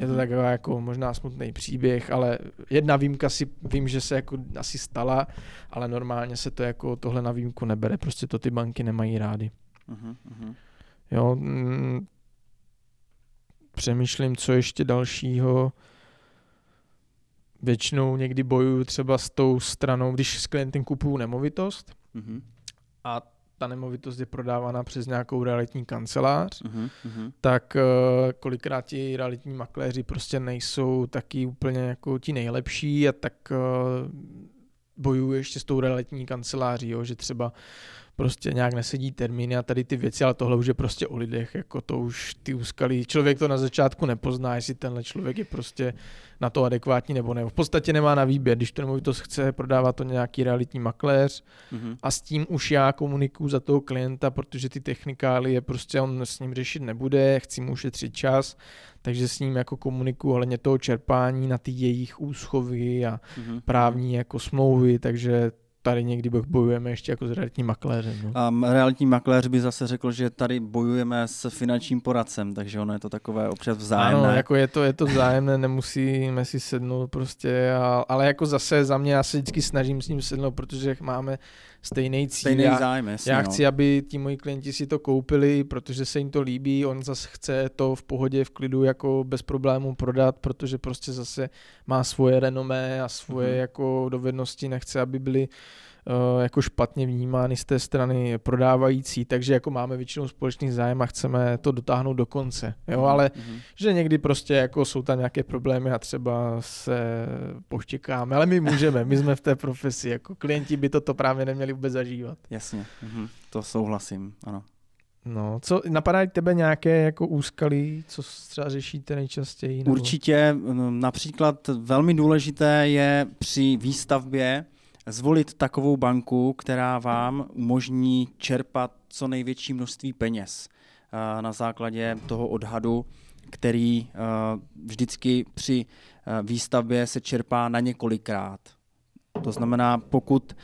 Je to mhm. taková jako možná smutný příběh, ale jedna výjimka si vím, že se jako asi stala, ale normálně se to jako tohle na výjimku nebere, prostě to ty banky nemají rády. Mm-hmm. Jo, mm, přemýšlím, co ještě dalšího většinou někdy bojuju třeba s tou stranou, když s klientem kupuju nemovitost mm-hmm. a ta nemovitost je prodávána přes nějakou realitní kancelář, mm-hmm. tak uh, kolikrát ti realitní makléři prostě nejsou taky úplně jako ti nejlepší a tak uh, bojuju ještě s tou realitní kanceláří, jo, že třeba prostě nějak nesedí termíny a tady ty věci, ale tohle už je prostě o lidech, jako to už ty úskalí. Člověk to na začátku nepozná, jestli tenhle člověk je prostě na to adekvátní nebo ne. V podstatě nemá na výběr, když to nemovitost chce, prodává to nějaký realitní makléř mm-hmm. a s tím už já komunikuju za toho klienta, protože ty technikály je prostě on s ním řešit nebude, chci mu ušetřit čas, takže s ním jako komunikuju ohledně toho čerpání na ty jejich úschovy a mm-hmm. právní jako smlouvy, takže tady někdy bojujeme ještě jako s realitním makléřem. No. A realitní makléř by zase řekl, že tady bojujeme s finančním poradcem, takže ono je to takové občas vzájemné. Ano, jako je to, je to vzájemné, nemusíme si sednout prostě, a, ale jako zase za mě já se vždycky snažím s ním sednout, protože máme stejný cíl. Stejný já, zájem, jasně, Já chci, no. aby ti moji klienti si to koupili, protože se jim to líbí, on zase chce to v pohodě, v klidu jako bez problémů prodat, protože prostě zase má svoje renomé a svoje mm-hmm. jako dovednosti, nechce, aby byly jako špatně vnímány z té strany prodávající, takže jako máme většinou společný zájem a chceme to dotáhnout do konce, jo, mm-hmm. ale mm-hmm. že někdy prostě jako jsou tam nějaké problémy a třeba se poštěkáme, ale my můžeme, my jsme v té profesi, jako klienti by toto právě neměli vůbec zažívat. Jasně, mm-hmm. to souhlasím, ano. No, co napadá tebe nějaké jako úskalí, co třeba řešíte nejčastěji? Nebo? Určitě, například velmi důležité je při výstavbě zvolit takovou banku, která vám umožní čerpat co největší množství peněz eh, na základě toho odhadu, který eh, vždycky při eh, výstavbě se čerpá na několikrát. To znamená, pokud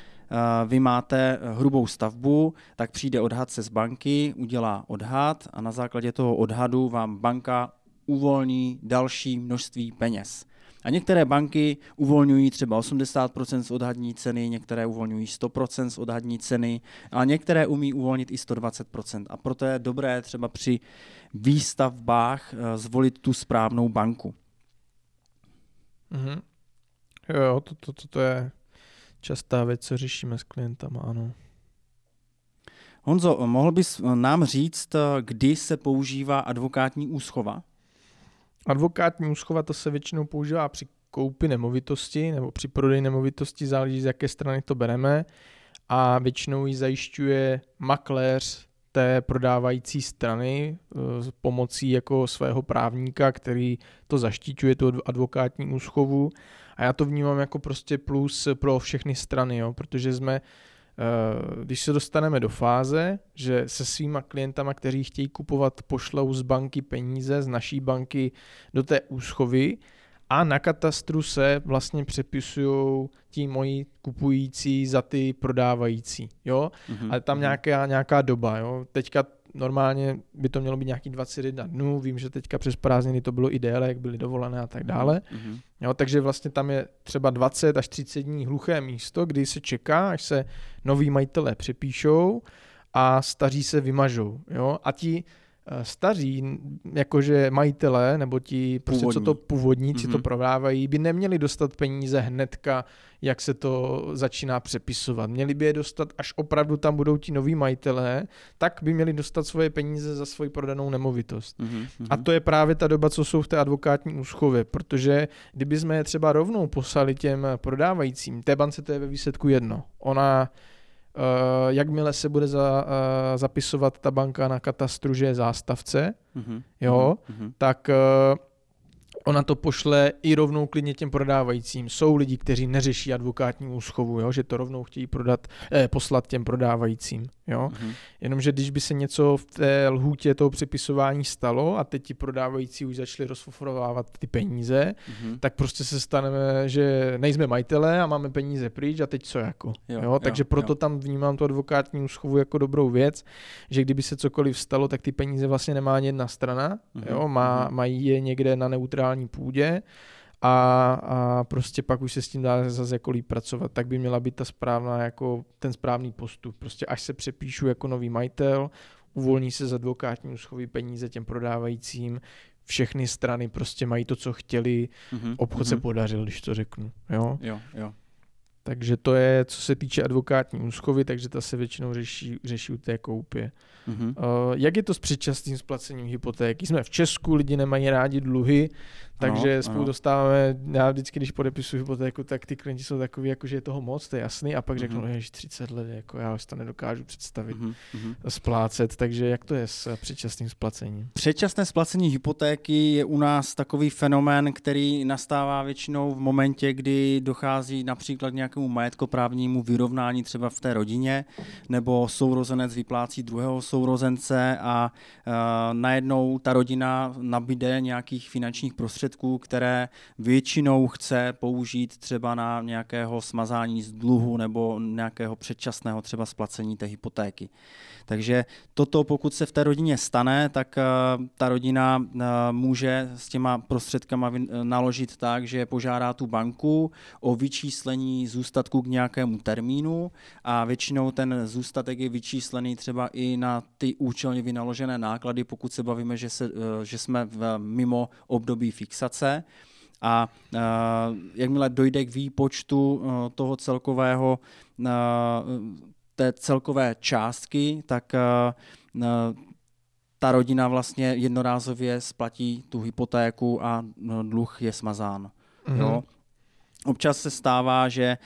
vy máte hrubou stavbu, tak přijde odhad se z banky, udělá odhad a na základě toho odhadu vám banka uvolní další množství peněz. A některé banky uvolňují třeba 80% z odhadní ceny, některé uvolňují 100% z odhadní ceny, a některé umí uvolnit i 120%. A proto je dobré třeba při výstavbách eh, zvolit tu správnou banku. Mm-hmm. Jo, to, to, to, to je častá věc, co řešíme s klientama, ano. Honzo, mohl bys nám říct, kdy se používá advokátní úschova? Advokátní úschova to se většinou používá při koupi nemovitosti nebo při prodeji nemovitosti, záleží z jaké strany to bereme a většinou ji zajišťuje makléř té prodávající strany s eh, pomocí jako svého právníka, který to zaštiťuje, tu advokátní úschovu. A já to vnímám jako prostě plus pro všechny strany, jo, protože jsme, když se dostaneme do fáze, že se svýma klientama, kteří chtějí kupovat, pošlou z banky peníze, z naší banky do té úschovy, a na katastru se vlastně přepisují ti moji kupující za ty prodávající, jo, mm-hmm. ale tam mm-hmm. nějaká, nějaká doba, jo, teďka normálně by to mělo být nějaký 21 dnů, vím, že teďka přes prázdniny to bylo i déle, jak byly dovolené a tak dále, mm-hmm. jo, takže vlastně tam je třeba 20 až 30 dní hluché místo, kdy se čeká, až se noví majitelé přepíšou a staří se vymažou, jo, a ti staří, jakože majitelé, nebo ti, prostě původní. co to původní, mm-hmm. co to mhm. prodávají, by neměli dostat peníze hnedka, jak se to začíná přepisovat. Měli by je dostat, až opravdu tam budou ti noví majitelé, tak by měli dostat svoje peníze za svoji prodanou nemovitost. Mm-hmm. A to je právě ta doba, co jsou v té advokátní úschově, protože kdyby jsme je třeba rovnou poslali těm prodávajícím, té bance to je ve výsledku jedno. Ona Uh, jakmile se bude za, uh, zapisovat ta banka na katastru, že je zástavce, mm-hmm. jo, mm-hmm. tak uh, ona to pošle i rovnou klidně těm prodávajícím. Jsou lidi, kteří neřeší advokátní úschovu, jo, že to rovnou chtějí prodat, eh, poslat těm prodávajícím. Jo? Mm-hmm. Jenomže když by se něco v té lhůtě toho přepisování stalo a teď ti prodávající už začali rozfoforovávat ty peníze, mm-hmm. tak prostě se staneme, že nejsme majitelé a máme peníze pryč a teď co jako. Jo, jo? Takže jo, proto jo. tam vnímám tu advokátní úschovu jako dobrou věc, že kdyby se cokoliv stalo, tak ty peníze vlastně nemá ani jedna strana, mm-hmm. jo? Má, mm-hmm. mají je někde na neutrální půdě a, a prostě pak už se s tím dá zase jako líp pracovat, tak by měla být ta správná, jako ten správný postup. Prostě až se přepíšu jako nový majitel, uvolní se z advokátní úschovy peníze těm prodávajícím, všechny strany prostě mají to, co chtěli, mm-hmm, obchod mm-hmm. se podařil, když to řeknu. Jo, jo. jo. Takže to je, co se týče advokátní úschovy, takže ta se většinou řeší, řeší u té koupě. Mm-hmm. Uh, jak je to s předčasným splacením hypotéky? Jsme v Česku, lidi nemají rádi dluhy, takže ano, spolu ano. dostáváme, já vždycky, když podepisuji hypotéku, tak ty klienti jsou takový, jako, že je toho moc, to je jasný, a pak mm-hmm. řeknou, že 30 let, jako já už to nedokážu představit, mm-hmm. splácet, takže jak to je s předčasným splacením? Předčasné splacení hypotéky je u nás takový fenomén, který nastává většinou v momentě, kdy dochází například k nějakému majetkoprávnímu vyrovnání třeba v té rodině, nebo sourozenec vyplácí druhého sourozence a uh, najednou ta rodina nabíde nějakých finančních prostředků, prostředků, které většinou chce použít třeba na nějakého smazání z dluhu nebo nějakého předčasného třeba splacení té hypotéky. Takže toto, pokud se v té rodině stane, tak eh, ta rodina eh, může s těma prostředkama naložit tak, že požádá tu banku o vyčíslení zůstatku k nějakému termínu a většinou ten zůstatek je vyčíslený třeba i na ty účelně vynaložené náklady, pokud se bavíme, že, se, eh, že jsme v, mimo období fixace. A uh, jakmile dojde k výpočtu uh, toho celkového uh, té celkové částky, tak uh, ta rodina vlastně jednorázově splatí tu hypotéku a dluh je smazán. Mm-hmm. Jo? Občas se stává, že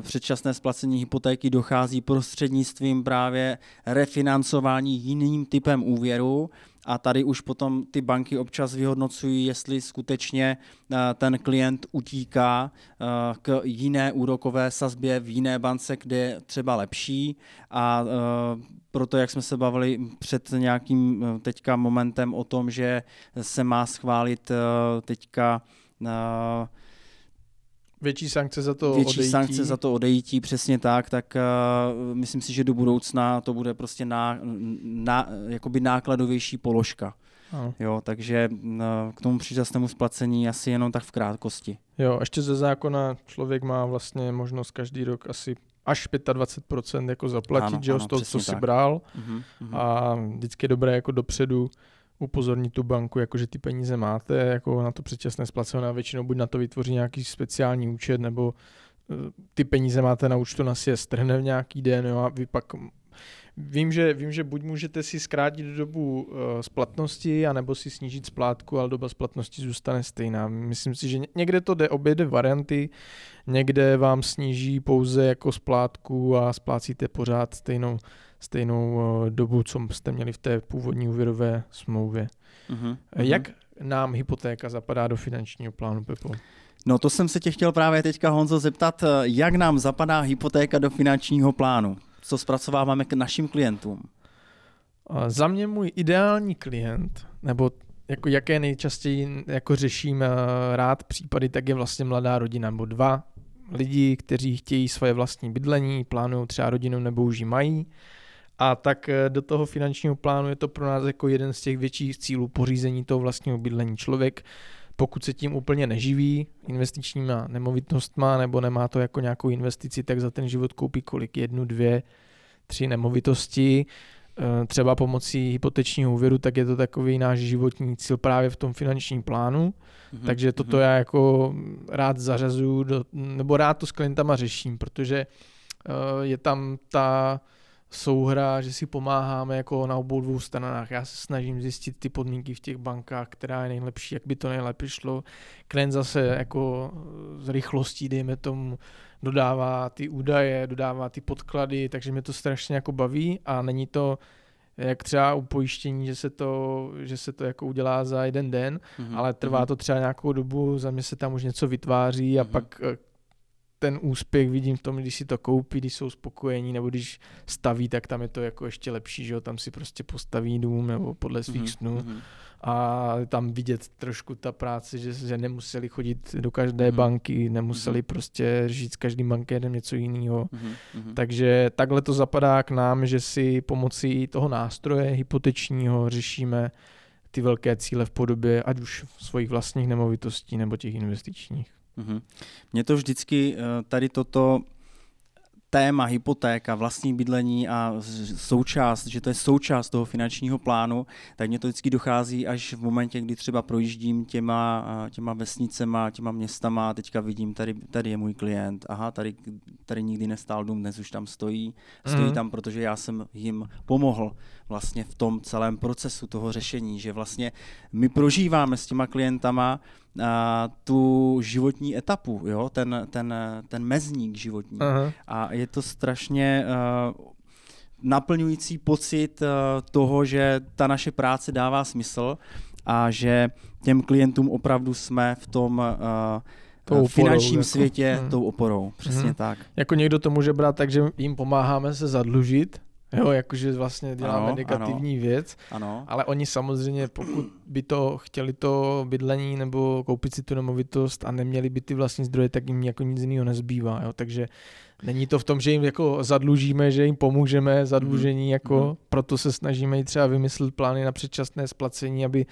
předčasné splacení hypotéky dochází prostřednictvím právě refinancování jiným typem úvěru, a tady už potom ty banky občas vyhodnocují, jestli skutečně eh, ten klient utíká eh, k jiné úrokové sazbě v jiné bance, kde je třeba lepší. A eh, proto, jak jsme se bavili před nějakým teďka momentem o tom, že se má schválit teďka Větší sankce za to Větší odejítí. sankce za to odejítí, přesně tak, tak uh, myslím si, že do budoucna to bude prostě ná, ná, jakoby nákladovější položka. Ano. Jo, takže uh, k tomu předčasnému splacení asi jenom tak v krátkosti. Jo, ještě ze zákona člověk má vlastně možnost každý rok asi až 25% jako zaplatit, ano, že jo, z toho, co tak. si bral. Uh-huh, uh-huh. A vždycky je dobré jako dopředu upozornit tu banku, jako že ty peníze máte, jako na to předčasné splacení a většinou buď na to vytvoří nějaký speciální účet, nebo eh, ty peníze máte na účtu, na si je strhne v nějaký den jo, a vy pak Vím že, vím, že buď můžete si zkrátit dobu uh, splatnosti, anebo si snížit splátku, ale doba splatnosti zůstane stejná. Myslím si, že někde to jde obě dvě varianty, někde vám sníží pouze jako splátku a splácíte pořád stejnou stejnou uh, dobu, co jste měli v té původní úvěrové smlouvě. Uh-huh. Jak nám hypotéka zapadá do finančního plánu, Pepo? No to jsem se tě chtěl právě teďka, Honzo, zeptat, jak nám zapadá hypotéka do finančního plánu? Co zpracováváme k našim klientům? Za mě můj ideální klient, nebo jako jaké nejčastěji jako řeším rád případy, tak je vlastně mladá rodina nebo dva lidi, kteří chtějí svoje vlastní bydlení, plánují třeba rodinu nebo už ji mají. A tak eh, do toho finančního plánu je to pro nás jako jeden z těch větších cílů pořízení toho vlastního bydlení. Člověk, pokud se tím úplně neživí investičníma nemovitostma nebo nemá to jako nějakou investici, tak za ten život koupí kolik? Jednu, dvě, tři nemovitosti Eh, třeba pomocí hypotečního úvěru, tak je to takový náš životní cíl právě v tom finančním plánu. Mm-hmm. Takže toto mm-hmm. já jako rád zařazuju, do, nebo rád to s klientama řeším, protože uh, je tam ta souhra, že si pomáháme jako na obou dvou stranách. Já se snažím zjistit ty podmínky v těch bankách, která je nejlepší, jak by to nejlépe šlo. Klient zase jako z rychlostí, dejme tomu, dodává ty údaje, dodává ty podklady, takže mě to strašně jako baví a není to jak třeba u pojištění, že se to, že se to jako udělá za jeden den, mm-hmm. ale trvá mhm. to třeba nějakou dobu, za mě se tam už něco vytváří a mm-hmm. pak eh, ten úspěch vidím v tom, když si to koupí, když jsou spokojení, nebo když staví, tak tam je to jako ještě lepší, že jo, tam si prostě postaví dům nebo podle svých mm-hmm. snů. Mm-hmm a tam vidět trošku ta práce, že, že nemuseli chodit do každé mm-hmm. banky, nemuseli mm-hmm. prostě žít s každým bankénem něco jiného. Mm-hmm. Takže takhle to zapadá k nám, že si pomocí toho nástroje hypotečního řešíme ty velké cíle v podobě ať už svých vlastních nemovitostí nebo těch investičních. Mm-hmm. Mě to vždycky eh, tady toto téma hypotéka, vlastní bydlení a součást, že to je součást toho finančního plánu, tak mě to vždycky dochází až v momentě, kdy třeba projíždím těma, těma vesnicema, těma městama, teďka vidím, tady, tady je můj klient, aha, tady, tady nikdy nestál dům, dnes už tam stojí, stojí mm. tam, protože já jsem jim pomohl vlastně v tom celém procesu toho řešení, že vlastně my prožíváme s těma klientama a, tu životní etapu, jo? Ten, ten, ten mezník životní. Aha. A je to strašně uh, naplňující pocit uh, toho, že ta naše práce dává smysl a že těm klientům opravdu jsme v tom uh, tou oporou, finančním jako, světě hmm. tou oporou. Přesně hmm. tak. Jako někdo to může brát tak, že jim pomáháme se zadlužit, Jo, jakože vlastně děláme ano, negativní ano, věc, ano. ale oni samozřejmě, pokud by to chtěli to bydlení nebo koupit si tu nemovitost a neměli by ty vlastní zdroje, tak jim jako nic jiného nezbývá. Jo. Takže Není to v tom, že jim jako zadlužíme, že jim pomůžeme zadlužení, mm. jako mm. proto se snažíme i třeba vymyslet plány na předčasné splacení, aby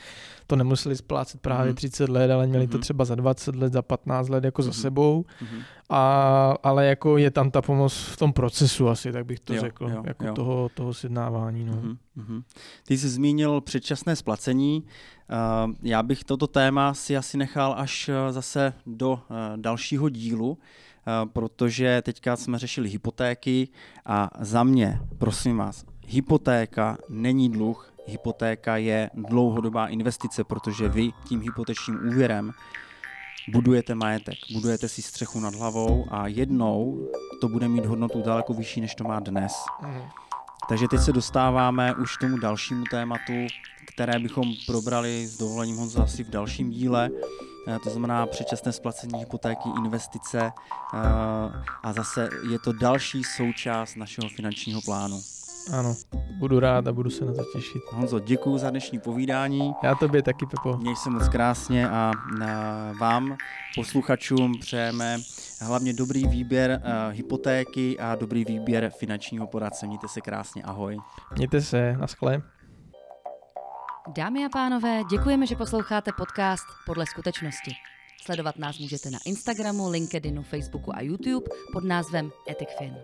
to nemuseli splácet právě mm. 30 let, ale měli mm. to třeba za 20 let, za 15 let jako mm. za sebou. Mm. A, ale jako je tam ta pomoc v tom procesu asi, tak bych to jo, řekl, jo, jako jo. Toho, toho sjednávání. No. Mm. Mm. Ty jsi zmínil předčasné splacení. Uh, já bych toto téma si asi nechal až uh, zase do uh, dalšího dílu. Eh, protože teďka jsme řešili hypotéky a za mě, prosím vás, hypotéka není dluh, hypotéka je dlouhodobá investice, protože vy tím hypotečním úvěrem budujete majetek, budujete si střechu nad hlavou a jednou to bude mít hodnotu daleko vyšší, než to má dnes. Mhm. Takže teď se dostáváme už k tomu dalšímu tématu, které bychom probrali s dovolením Honza asi v dalším díle. Eh, to znamená předčasné splacení hypotéky, investice eh, a zase je to další součást našeho finančního plánu. Ano, budu rád a budu se na to těšit. Honzo, děkuji za dnešní povídání. Já tobě taky, Pepo. Měj se moc krásně a vám, posluchačům, přejeme hlavně dobrý výběr hypotéky a dobrý výběr finančního poradce. Mějte se krásně, ahoj. Mějte se, naschle. Dámy a pánové, děkujeme, že posloucháte podcast Podle skutečnosti. Sledovat nás můžete na Instagramu, LinkedInu, Facebooku a YouTube pod názvem EthicFin.